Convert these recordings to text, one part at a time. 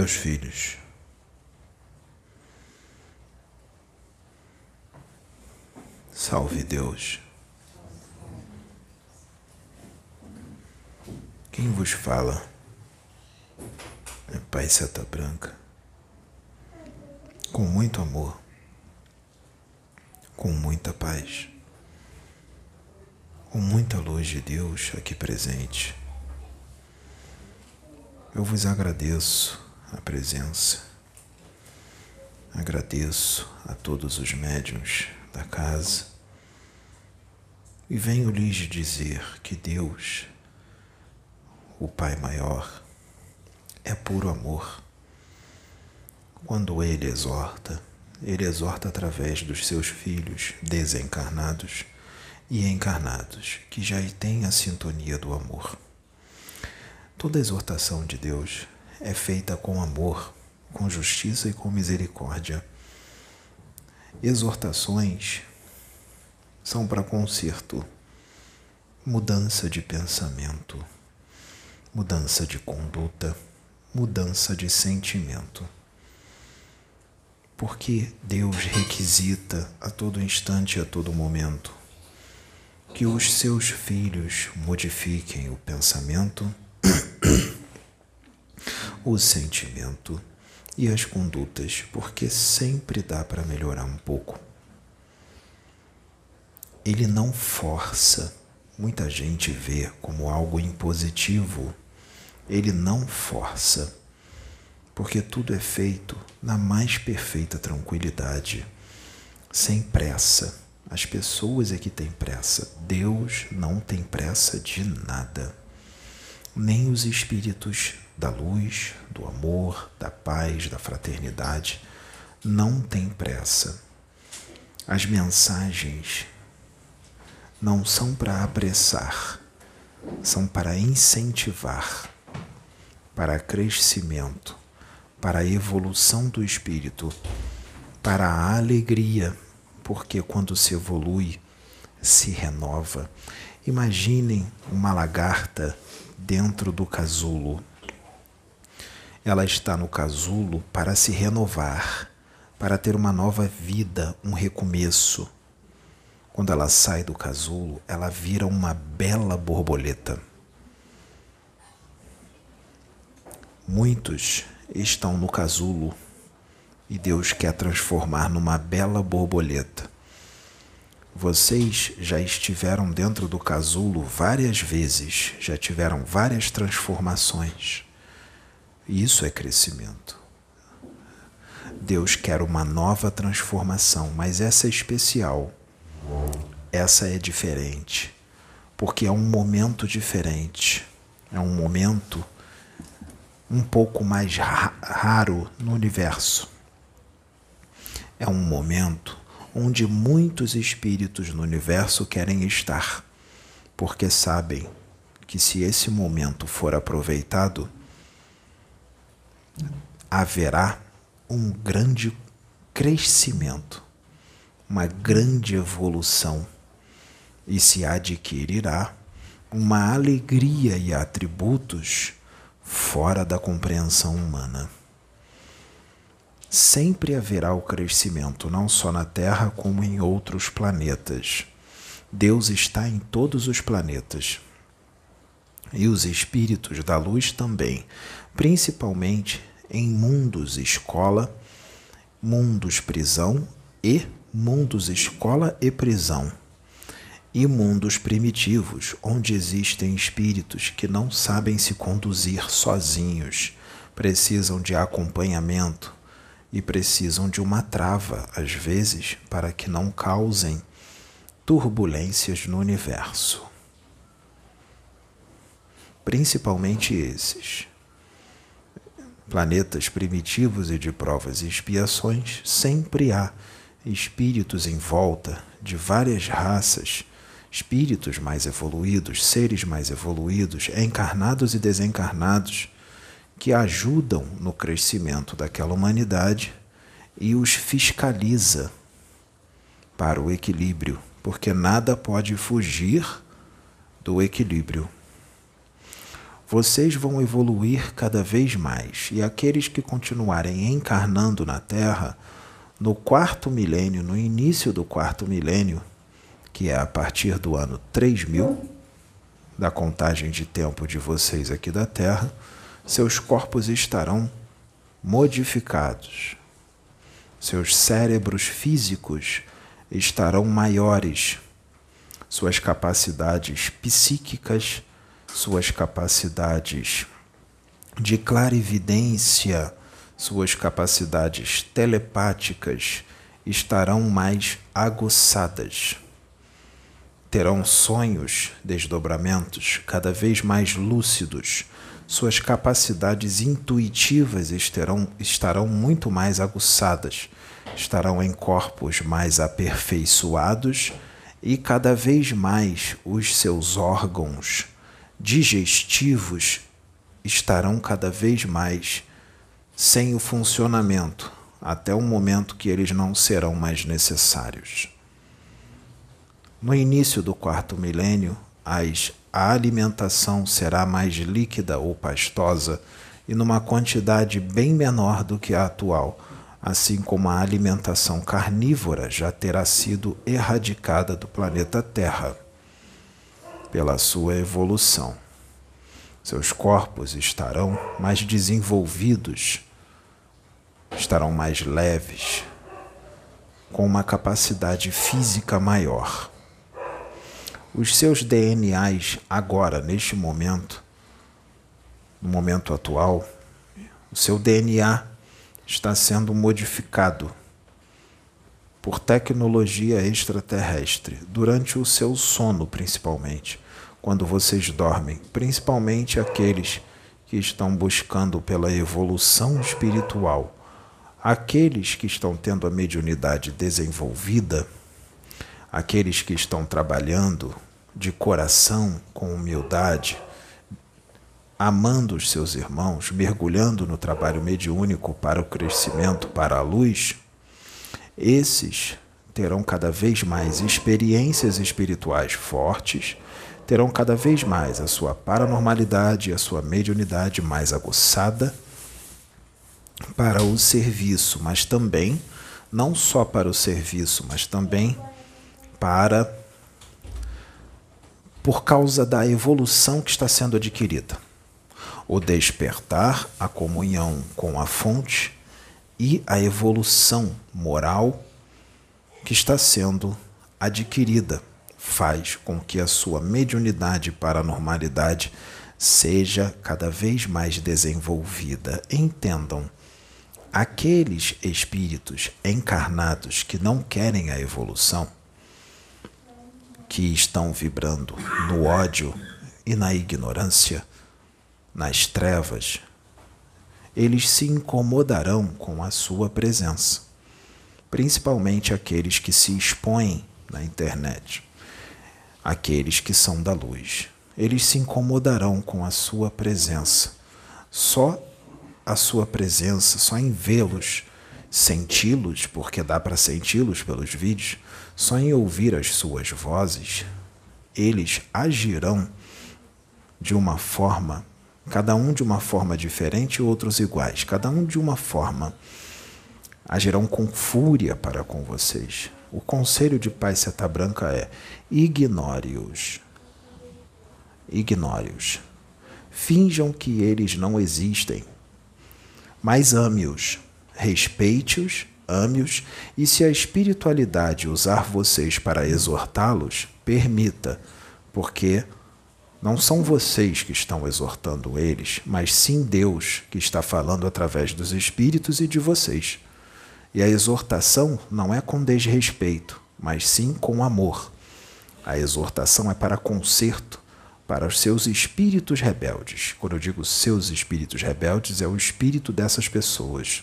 Meus filhos, salve Deus. Quem vos fala? É Pai Seta Branca, com muito amor, com muita paz, com muita luz de Deus aqui presente. Eu vos agradeço a presença. Agradeço a todos os médiuns da casa e venho lhes dizer que Deus, o Pai Maior, é puro amor. Quando Ele exorta, Ele exorta através dos seus filhos desencarnados e encarnados, que já têm a sintonia do amor. Toda exortação de Deus é feita com amor, com justiça e com misericórdia. Exortações são para conserto, mudança de pensamento, mudança de conduta, mudança de sentimento. Porque Deus requisita a todo instante e a todo momento que os seus filhos modifiquem o pensamento o sentimento e as condutas, porque sempre dá para melhorar um pouco. Ele não força. Muita gente vê como algo impositivo. Ele não força, porque tudo é feito na mais perfeita tranquilidade, sem pressa. As pessoas é que têm pressa. Deus não tem pressa de nada. Nem os espíritos da luz, do amor, da paz, da fraternidade, não tem pressa. As mensagens não são para apressar, são para incentivar, para crescimento, para a evolução do espírito, para a alegria, porque quando se evolui, se renova. Imaginem uma lagarta dentro do casulo ela está no casulo para se renovar, para ter uma nova vida, um recomeço. Quando ela sai do casulo, ela vira uma bela borboleta. Muitos estão no casulo e Deus quer transformar numa bela borboleta. Vocês já estiveram dentro do casulo várias vezes, já tiveram várias transformações. Isso é crescimento. Deus quer uma nova transformação, mas essa é especial. Essa é diferente, porque é um momento diferente. É um momento um pouco mais raro no universo. É um momento onde muitos espíritos no universo querem estar, porque sabem que se esse momento for aproveitado, haverá um grande crescimento, uma grande evolução e se adquirirá uma alegria e atributos fora da compreensão humana. Sempre haverá o crescimento, não só na Terra, como em outros planetas. Deus está em todos os planetas. E os espíritos da luz também, principalmente em mundos escola, mundos prisão e mundos escola e prisão, e mundos primitivos, onde existem espíritos que não sabem se conduzir sozinhos, precisam de acompanhamento e precisam de uma trava, às vezes, para que não causem turbulências no universo. Principalmente esses planetas primitivos e de provas e expiações, sempre há espíritos em volta de várias raças, espíritos mais evoluídos, seres mais evoluídos, encarnados e desencarnados, que ajudam no crescimento daquela humanidade e os fiscaliza para o equilíbrio, porque nada pode fugir do equilíbrio. Vocês vão evoluir cada vez mais, e aqueles que continuarem encarnando na Terra, no quarto milênio, no início do quarto milênio, que é a partir do ano 3000, da contagem de tempo de vocês aqui da Terra, seus corpos estarão modificados. Seus cérebros físicos estarão maiores. Suas capacidades psíquicas, suas capacidades de clarividência, suas capacidades telepáticas estarão mais aguçadas. Terão sonhos, desdobramentos cada vez mais lúcidos suas capacidades intuitivas estarão, estarão muito mais aguçadas, estarão em corpos mais aperfeiçoados e cada vez mais os seus órgãos digestivos estarão cada vez mais sem o funcionamento, até o momento que eles não serão mais necessários. No início do quarto milênio, as a alimentação será mais líquida ou pastosa e numa quantidade bem menor do que a atual, assim como a alimentação carnívora já terá sido erradicada do planeta Terra pela sua evolução. Seus corpos estarão mais desenvolvidos, estarão mais leves, com uma capacidade física maior os seus DNAs agora, neste momento, no momento atual, o seu DNA está sendo modificado por tecnologia extraterrestre durante o seu sono, principalmente, quando vocês dormem, principalmente aqueles que estão buscando pela evolução espiritual, aqueles que estão tendo a mediunidade desenvolvida aqueles que estão trabalhando de coração, com humildade, amando os seus irmãos, mergulhando no trabalho mediúnico para o crescimento, para a luz, esses terão cada vez mais experiências espirituais fortes, terão cada vez mais a sua paranormalidade a sua mediunidade mais aguçada para o serviço, mas também, não só para o serviço, mas também para por causa da evolução que está sendo adquirida. O despertar, a comunhão com a fonte e a evolução moral que está sendo adquirida faz com que a sua mediunidade para a normalidade seja cada vez mais desenvolvida. Entendam, aqueles espíritos encarnados que não querem a evolução que estão vibrando no ódio e na ignorância, nas trevas, eles se incomodarão com a sua presença, principalmente aqueles que se expõem na internet, aqueles que são da luz. Eles se incomodarão com a sua presença. Só a sua presença, só em vê-los, senti-los, porque dá para senti-los pelos vídeos, só em ouvir as suas vozes, eles agirão de uma forma, cada um de uma forma diferente, outros iguais, cada um de uma forma. Agirão com fúria para com vocês. O conselho de Pai Seta Branca é: ignore-os. Ignore-os. Finjam que eles não existem, mas ame-os, respeite-os ame-os, e se a espiritualidade usar vocês para exortá-los, permita, porque não são vocês que estão exortando eles, mas sim Deus que está falando através dos espíritos e de vocês. E a exortação não é com desrespeito, mas sim com amor. A exortação é para conserto, para os seus espíritos rebeldes. Quando eu digo seus espíritos rebeldes, é o espírito dessas pessoas.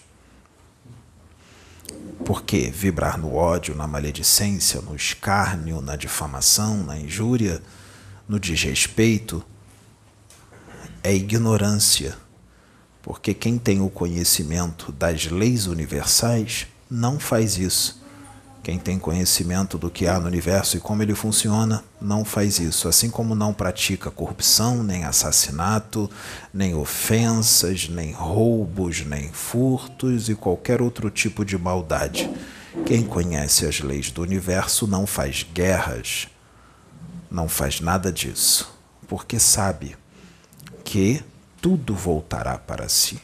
Porque vibrar no ódio, na maledicência, no escárnio, na difamação, na injúria, no desrespeito, é ignorância. Porque quem tem o conhecimento das leis universais não faz isso. Quem tem conhecimento do que há no universo e como ele funciona, não faz isso. Assim como não pratica corrupção, nem assassinato, nem ofensas, nem roubos, nem furtos e qualquer outro tipo de maldade. Quem conhece as leis do universo não faz guerras, não faz nada disso, porque sabe que tudo voltará para si,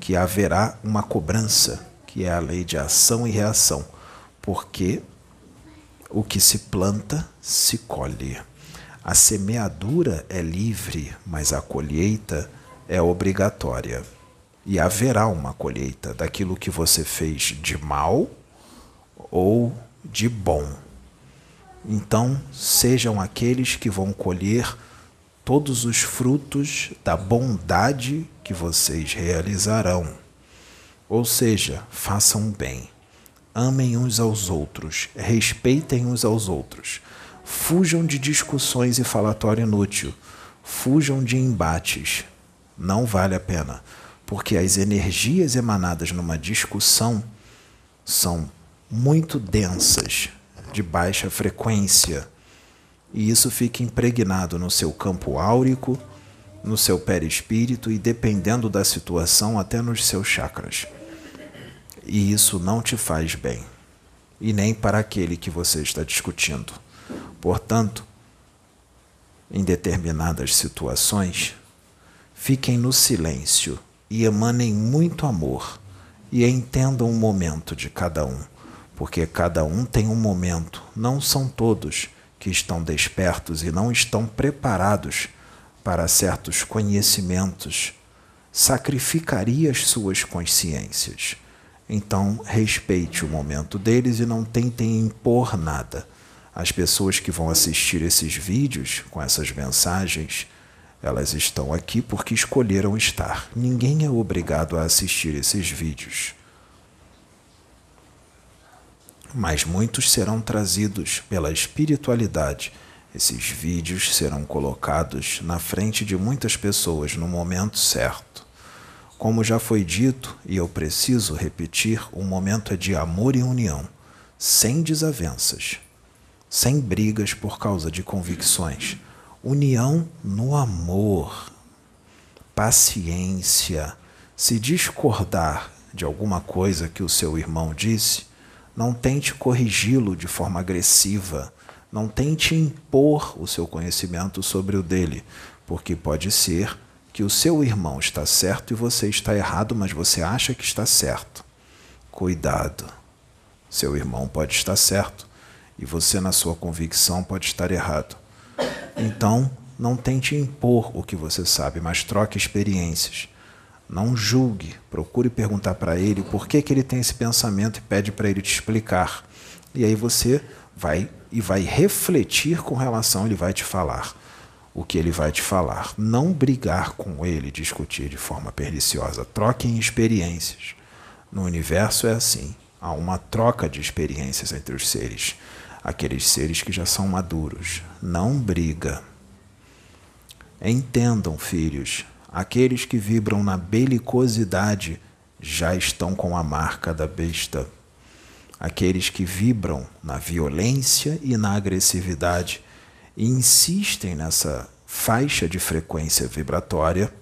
que haverá uma cobrança, que é a lei de ação e reação porque o que se planta se colhe. A semeadura é livre, mas a colheita é obrigatória. E haverá uma colheita daquilo que você fez de mal ou de bom. Então, sejam aqueles que vão colher todos os frutos da bondade que vocês realizarão. Ou seja, façam bem. Amem uns aos outros, respeitem uns aos outros, fujam de discussões e falatório inútil, fujam de embates. Não vale a pena, porque as energias emanadas numa discussão são muito densas, de baixa frequência, e isso fica impregnado no seu campo áurico, no seu perispírito e, dependendo da situação, até nos seus chakras. E isso não te faz bem, e nem para aquele que você está discutindo. Portanto, em determinadas situações, fiquem no silêncio e emanem muito amor e entendam o momento de cada um, porque cada um tem um momento, não são todos que estão despertos e não estão preparados para certos conhecimentos. Sacrificaria as suas consciências então, respeite o momento deles e não tentem impor nada. As pessoas que vão assistir esses vídeos com essas mensagens, elas estão aqui porque escolheram estar. Ninguém é obrigado a assistir esses vídeos. Mas muitos serão trazidos pela espiritualidade. Esses vídeos serão colocados na frente de muitas pessoas no momento certo. Como já foi dito, e eu preciso repetir, o momento é de amor e união, sem desavenças, sem brigas por causa de convicções. União no amor, paciência. Se discordar de alguma coisa que o seu irmão disse, não tente corrigi-lo de forma agressiva. Não tente impor o seu conhecimento sobre o dele, porque pode ser que o seu irmão está certo e você está errado, mas você acha que está certo. Cuidado. Seu irmão pode estar certo e você, na sua convicção, pode estar errado. Então, não tente impor o que você sabe, mas troque experiências. Não julgue, procure perguntar para ele por que, que ele tem esse pensamento e pede para ele te explicar. E aí você vai e vai refletir com relação, ele vai te falar o que ele vai te falar. Não brigar com ele, discutir de forma perniciosa. Troquem experiências. No universo é assim. Há uma troca de experiências entre os seres. Aqueles seres que já são maduros. Não briga. Entendam, filhos, aqueles que vibram na belicosidade já estão com a marca da besta. Aqueles que vibram na violência e na agressividade e insistem nessa faixa de frequência vibratória,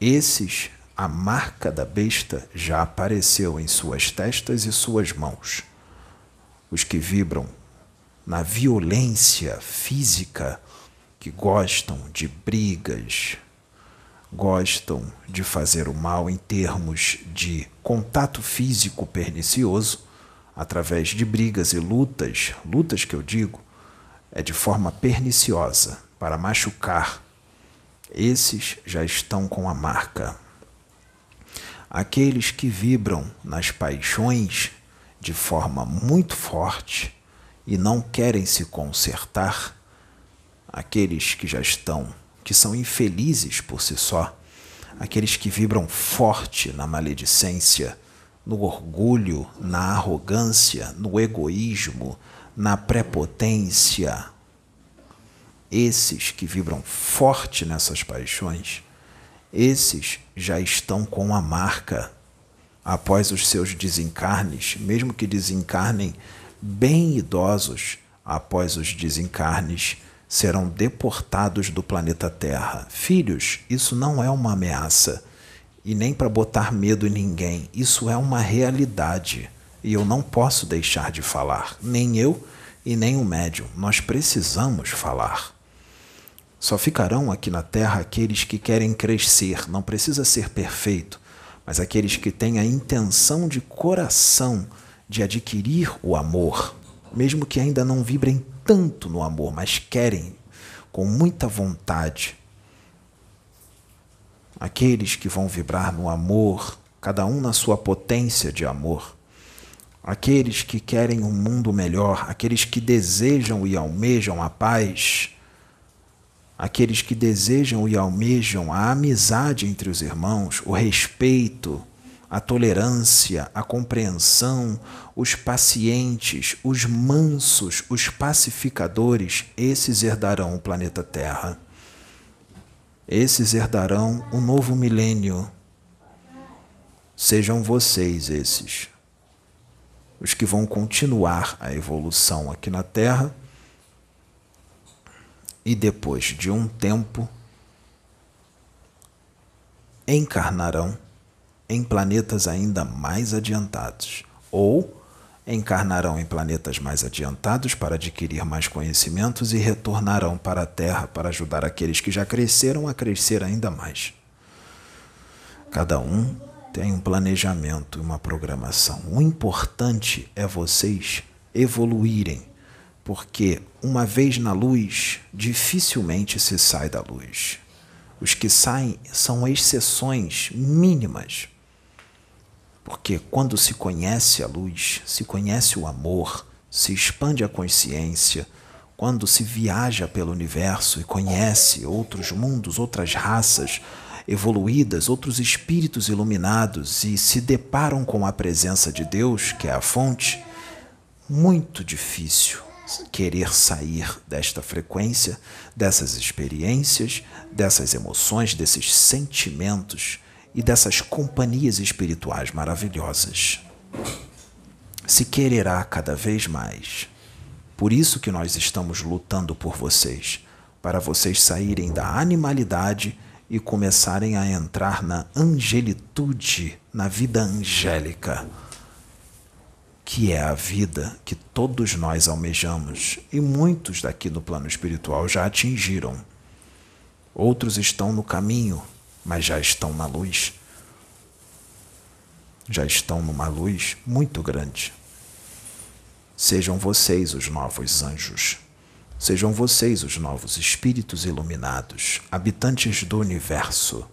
esses, a marca da besta já apareceu em suas testas e suas mãos. Os que vibram na violência física, que gostam de brigas, gostam de fazer o mal em termos de contato físico pernicioso, através de brigas e lutas, lutas que eu digo, é de forma perniciosa para machucar, esses já estão com a marca. Aqueles que vibram nas paixões de forma muito forte e não querem se consertar, aqueles que já estão, que são infelizes por si só, aqueles que vibram forte na maledicência, no orgulho, na arrogância, no egoísmo, na prepotência. Esses que vibram forte nessas paixões, esses já estão com a marca após os seus desencarnes, mesmo que desencarnem bem idosos, após os desencarnes, serão deportados do planeta Terra. Filhos, isso não é uma ameaça e nem para botar medo em ninguém. Isso é uma realidade e eu não posso deixar de falar, nem eu e nem o médium. Nós precisamos falar. Só ficarão aqui na Terra aqueles que querem crescer, não precisa ser perfeito, mas aqueles que têm a intenção de coração de adquirir o amor, mesmo que ainda não vibrem tanto no amor, mas querem com muita vontade. Aqueles que vão vibrar no amor, cada um na sua potência de amor. Aqueles que querem um mundo melhor, aqueles que desejam e almejam a paz, aqueles que desejam e almejam a amizade entre os irmãos, o respeito, a tolerância, a compreensão, os pacientes, os mansos, os pacificadores, esses herdarão o planeta Terra. Esses herdarão o novo milênio. Sejam vocês esses, os que vão continuar a evolução aqui na Terra e depois de um tempo encarnarão em planetas ainda mais adiantados, ou encarnarão em planetas mais adiantados para adquirir mais conhecimentos e retornarão para a Terra para ajudar aqueles que já cresceram a crescer ainda mais. Cada um tem um planejamento e uma programação. O importante é vocês evoluírem, porque uma vez na luz, dificilmente se sai da luz. Os que saem são exceções mínimas porque quando se conhece a luz, se conhece o amor, se expande a consciência, quando se viaja pelo universo e conhece outros mundos, outras raças evoluídas, outros espíritos iluminados e se deparam com a presença de Deus, que é a fonte, muito difícil querer sair desta frequência, dessas experiências, dessas emoções, desses sentimentos e dessas companhias espirituais maravilhosas. Se quererá cada vez mais. Por isso que nós estamos lutando por vocês, para vocês saírem da animalidade e começarem a entrar na angelitude, na vida angélica, que é a vida que todos nós almejamos e muitos daqui no plano espiritual já atingiram. Outros estão no caminho mas já estão na luz. Já estão numa luz muito grande. Sejam vocês os novos anjos. Sejam vocês os novos espíritos iluminados, habitantes do universo,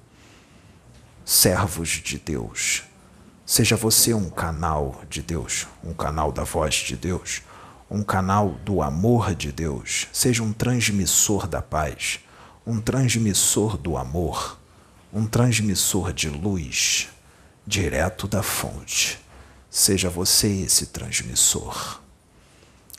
servos de Deus. Seja você um canal de Deus, um canal da voz de Deus, um canal do amor de Deus. Seja um transmissor da paz, um transmissor do amor um transmissor de luz direto da fonte. Seja você esse transmissor.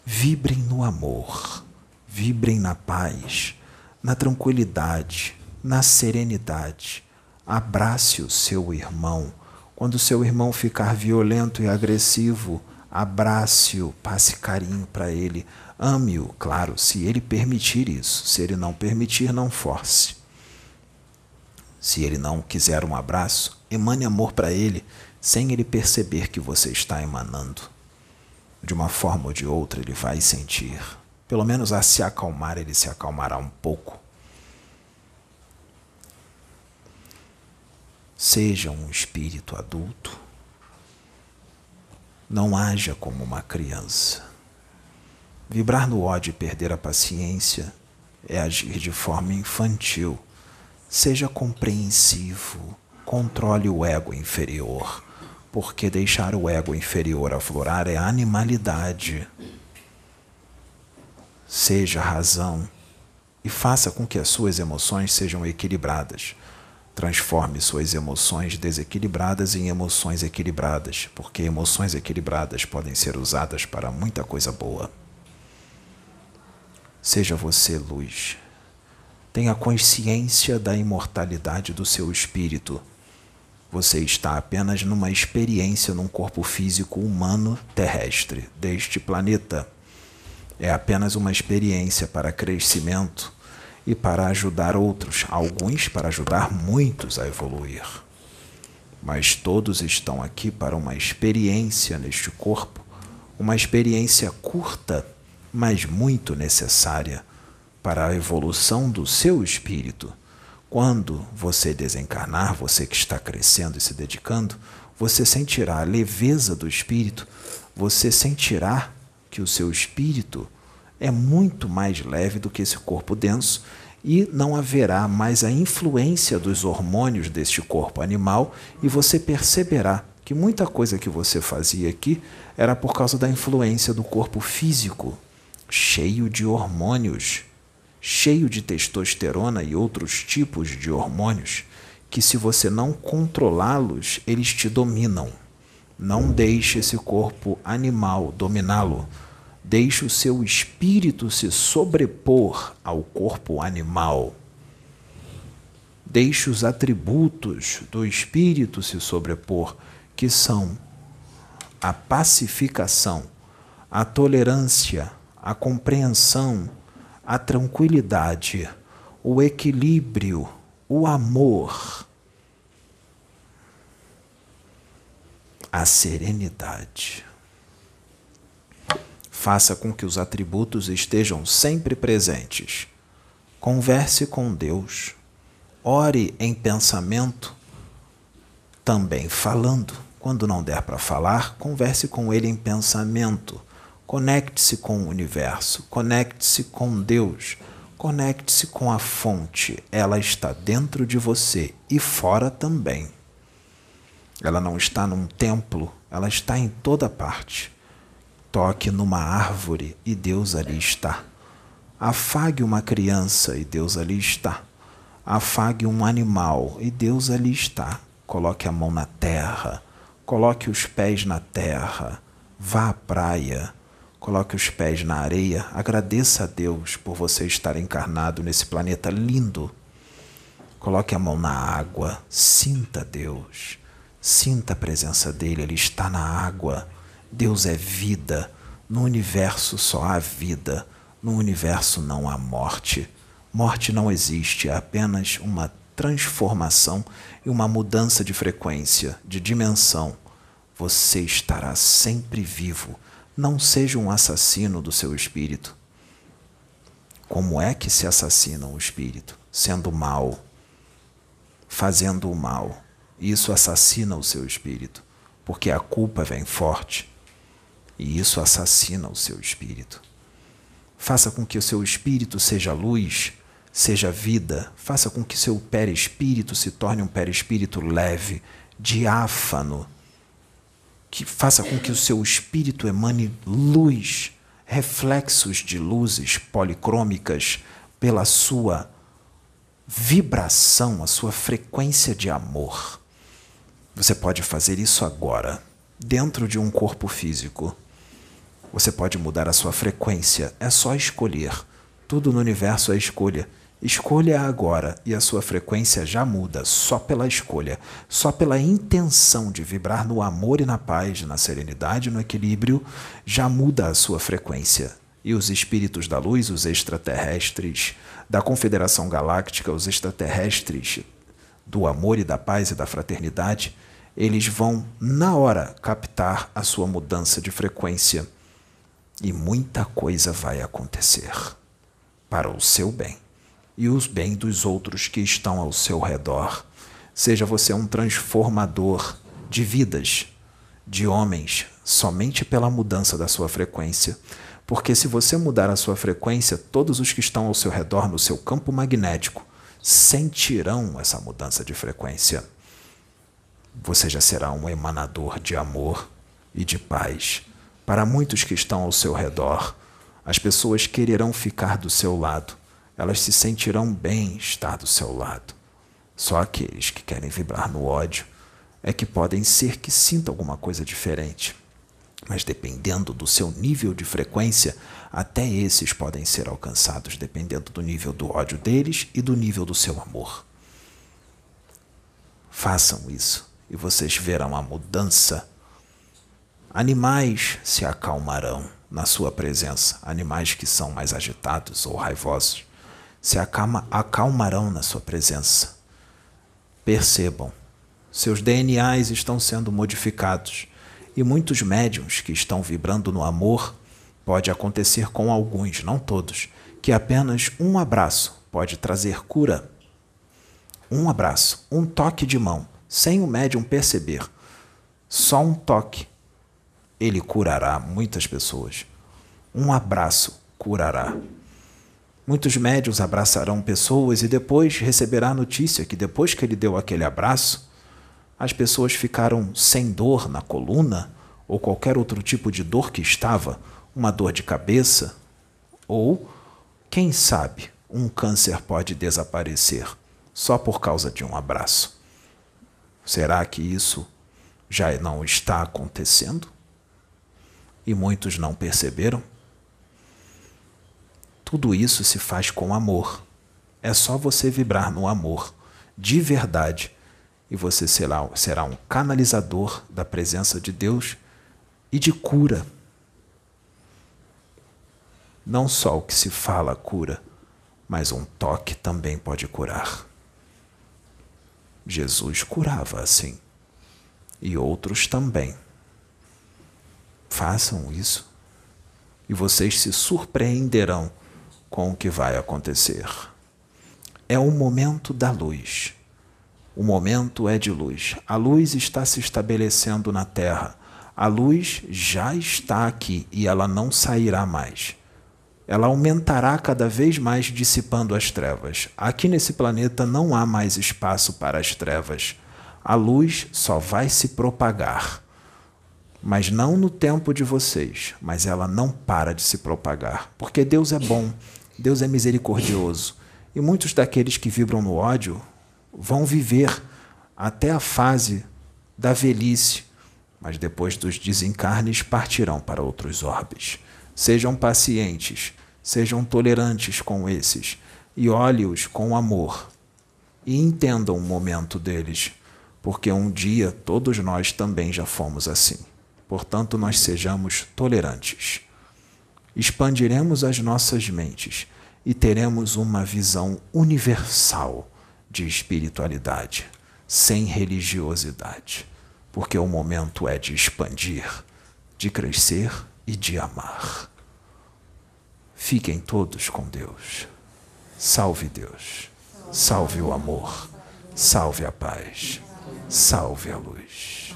Vibrem no amor, vibrem na paz, na tranquilidade, na serenidade. Abrace o seu irmão. Quando seu irmão ficar violento e agressivo, abrace-o, passe carinho para ele. Ame-o, claro, se ele permitir isso. Se ele não permitir, não force. Se ele não quiser um abraço, emane amor para ele, sem ele perceber que você está emanando. De uma forma ou de outra, ele vai sentir. Pelo menos a se acalmar, ele se acalmará um pouco. Seja um espírito adulto. Não haja como uma criança. Vibrar no ódio e perder a paciência é agir de forma infantil Seja compreensivo, controle o ego inferior, porque deixar o ego inferior aflorar é animalidade. Seja razão e faça com que as suas emoções sejam equilibradas. Transforme suas emoções desequilibradas em emoções equilibradas, porque emoções equilibradas podem ser usadas para muita coisa boa. Seja você luz, Tenha consciência da imortalidade do seu espírito. Você está apenas numa experiência num corpo físico humano terrestre deste planeta. É apenas uma experiência para crescimento e para ajudar outros, alguns para ajudar muitos a evoluir. Mas todos estão aqui para uma experiência neste corpo, uma experiência curta, mas muito necessária para a evolução do seu espírito. Quando você desencarnar, você que está crescendo e se dedicando, você sentirá a leveza do espírito, você sentirá que o seu espírito é muito mais leve do que esse corpo denso e não haverá mais a influência dos hormônios deste corpo animal e você perceberá que muita coisa que você fazia aqui era por causa da influência do corpo físico, cheio de hormônios cheio de testosterona e outros tipos de hormônios, que se você não controlá-los, eles te dominam. Não deixe esse corpo animal dominá-lo. Deixe o seu espírito se sobrepor ao corpo animal. Deixe os atributos do espírito se sobrepor, que são a pacificação, a tolerância, a compreensão, a tranquilidade, o equilíbrio, o amor, a serenidade. Faça com que os atributos estejam sempre presentes. Converse com Deus. Ore em pensamento, também falando. Quando não der para falar, converse com Ele em pensamento Conecte-se com o universo, conecte-se com Deus, conecte-se com a fonte. Ela está dentro de você e fora também. Ela não está num templo, ela está em toda parte. Toque numa árvore e Deus ali está. Afague uma criança e Deus ali está. Afague um animal e Deus ali está. Coloque a mão na terra, coloque os pés na terra, vá à praia Coloque os pés na areia, agradeça a Deus por você estar encarnado nesse planeta lindo. Coloque a mão na água, sinta Deus, sinta a presença dele, ele está na água. Deus é vida, no universo só há vida, no universo não há morte. Morte não existe, é apenas uma transformação e uma mudança de frequência, de dimensão. Você estará sempre vivo não seja um assassino do seu espírito. Como é que se assassina o espírito? Sendo mal, fazendo o mal. Isso assassina o seu espírito, porque a culpa vem forte e isso assassina o seu espírito. Faça com que o seu espírito seja luz, seja vida. Faça com que seu perispírito se torne um perispírito leve, diáfano, que faça com que o seu espírito emane luz, reflexos de luzes policrômicas pela sua vibração, a sua frequência de amor. Você pode fazer isso agora, dentro de um corpo físico. Você pode mudar a sua frequência, é só escolher. Tudo no universo é escolha. Escolha agora e a sua frequência já muda só pela escolha, só pela intenção de vibrar no amor e na paz, na serenidade e no equilíbrio, já muda a sua frequência. E os espíritos da luz, os extraterrestres da Confederação Galáctica, os extraterrestres do amor e da paz e da fraternidade, eles vão, na hora, captar a sua mudança de frequência. E muita coisa vai acontecer para o seu bem e os bens dos outros que estão ao seu redor. Seja você um transformador de vidas, de homens, somente pela mudança da sua frequência. Porque se você mudar a sua frequência, todos os que estão ao seu redor no seu campo magnético sentirão essa mudança de frequência. Você já será um emanador de amor e de paz. Para muitos que estão ao seu redor, as pessoas quererão ficar do seu lado elas se sentirão bem estar do seu lado. Só aqueles que querem vibrar no ódio é que podem ser que sintam alguma coisa diferente. Mas dependendo do seu nível de frequência, até esses podem ser alcançados, dependendo do nível do ódio deles e do nível do seu amor. Façam isso e vocês verão a mudança. Animais se acalmarão na sua presença, animais que são mais agitados ou raivosos se acalma, acalmarão na sua presença. Percebam, seus DNAs estão sendo modificados e muitos médiums que estão vibrando no amor pode acontecer com alguns, não todos, que apenas um abraço pode trazer cura. Um abraço, um toque de mão, sem o médium perceber. Só um toque, ele curará muitas pessoas. Um abraço curará. Muitos médios abraçarão pessoas e depois receberá a notícia que depois que ele deu aquele abraço, as pessoas ficaram sem dor na coluna ou qualquer outro tipo de dor que estava, uma dor de cabeça, ou, quem sabe, um câncer pode desaparecer só por causa de um abraço. Será que isso já não está acontecendo? E muitos não perceberam? Tudo isso se faz com amor. É só você vibrar no amor, de verdade, e você será, será um canalizador da presença de Deus e de cura. Não só o que se fala cura, mas um toque também pode curar. Jesus curava assim, e outros também. Façam isso, e vocês se surpreenderão com o que vai acontecer. É o momento da luz. O momento é de luz. A luz está se estabelecendo na Terra. A luz já está aqui e ela não sairá mais. Ela aumentará cada vez mais dissipando as trevas. Aqui nesse planeta não há mais espaço para as trevas. A luz só vai se propagar. Mas não no tempo de vocês, mas ela não para de se propagar, porque Deus é bom Deus é misericordioso. E muitos daqueles que vibram no ódio vão viver até a fase da velhice, mas depois dos desencarnes partirão para outros orbes. Sejam pacientes, sejam tolerantes com esses e olhe-os com amor. E entendam o momento deles, porque um dia todos nós também já fomos assim. Portanto, nós sejamos tolerantes expandiremos as nossas mentes e teremos uma visão universal de espiritualidade, sem religiosidade, porque o momento é de expandir, de crescer e de amar. Fiquem todos com Deus. Salve Deus. Salve o amor. Salve a paz. Salve a luz.